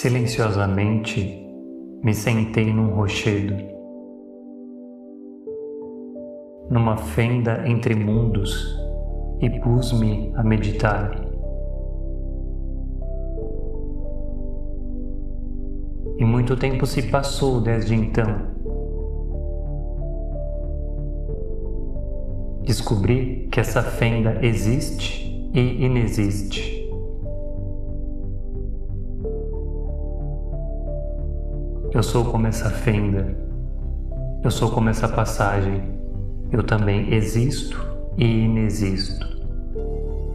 Silenciosamente me sentei num rochedo, numa fenda entre mundos e pus-me a meditar. E muito tempo se passou desde então. Descobri que essa fenda existe e inexiste. Eu sou como essa fenda, eu sou como essa passagem, eu também existo e inexisto.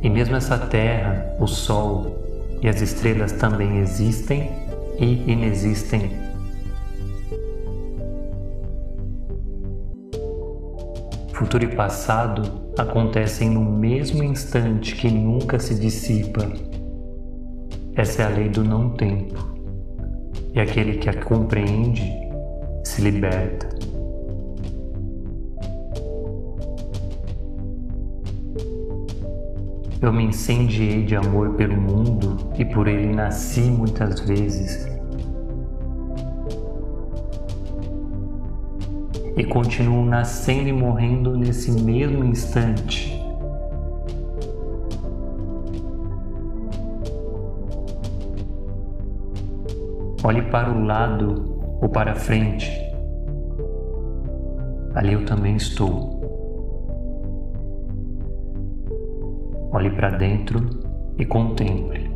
E mesmo essa terra, o sol e as estrelas também existem e inexistem. Futuro e passado acontecem no mesmo instante que nunca se dissipa. Essa é a lei do não tempo e aquele que a compreende se liberta. Eu me incendiei de amor pelo mundo e por ele nasci muitas vezes. E continuo nascendo e morrendo nesse mesmo instante. Olhe para o lado ou para a frente. Ali eu também estou. Olhe para dentro e contemple.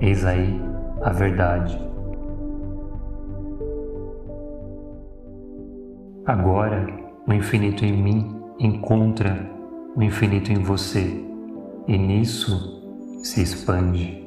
Eis aí a verdade. Agora, o infinito em mim encontra o infinito em você, e nisso se expande.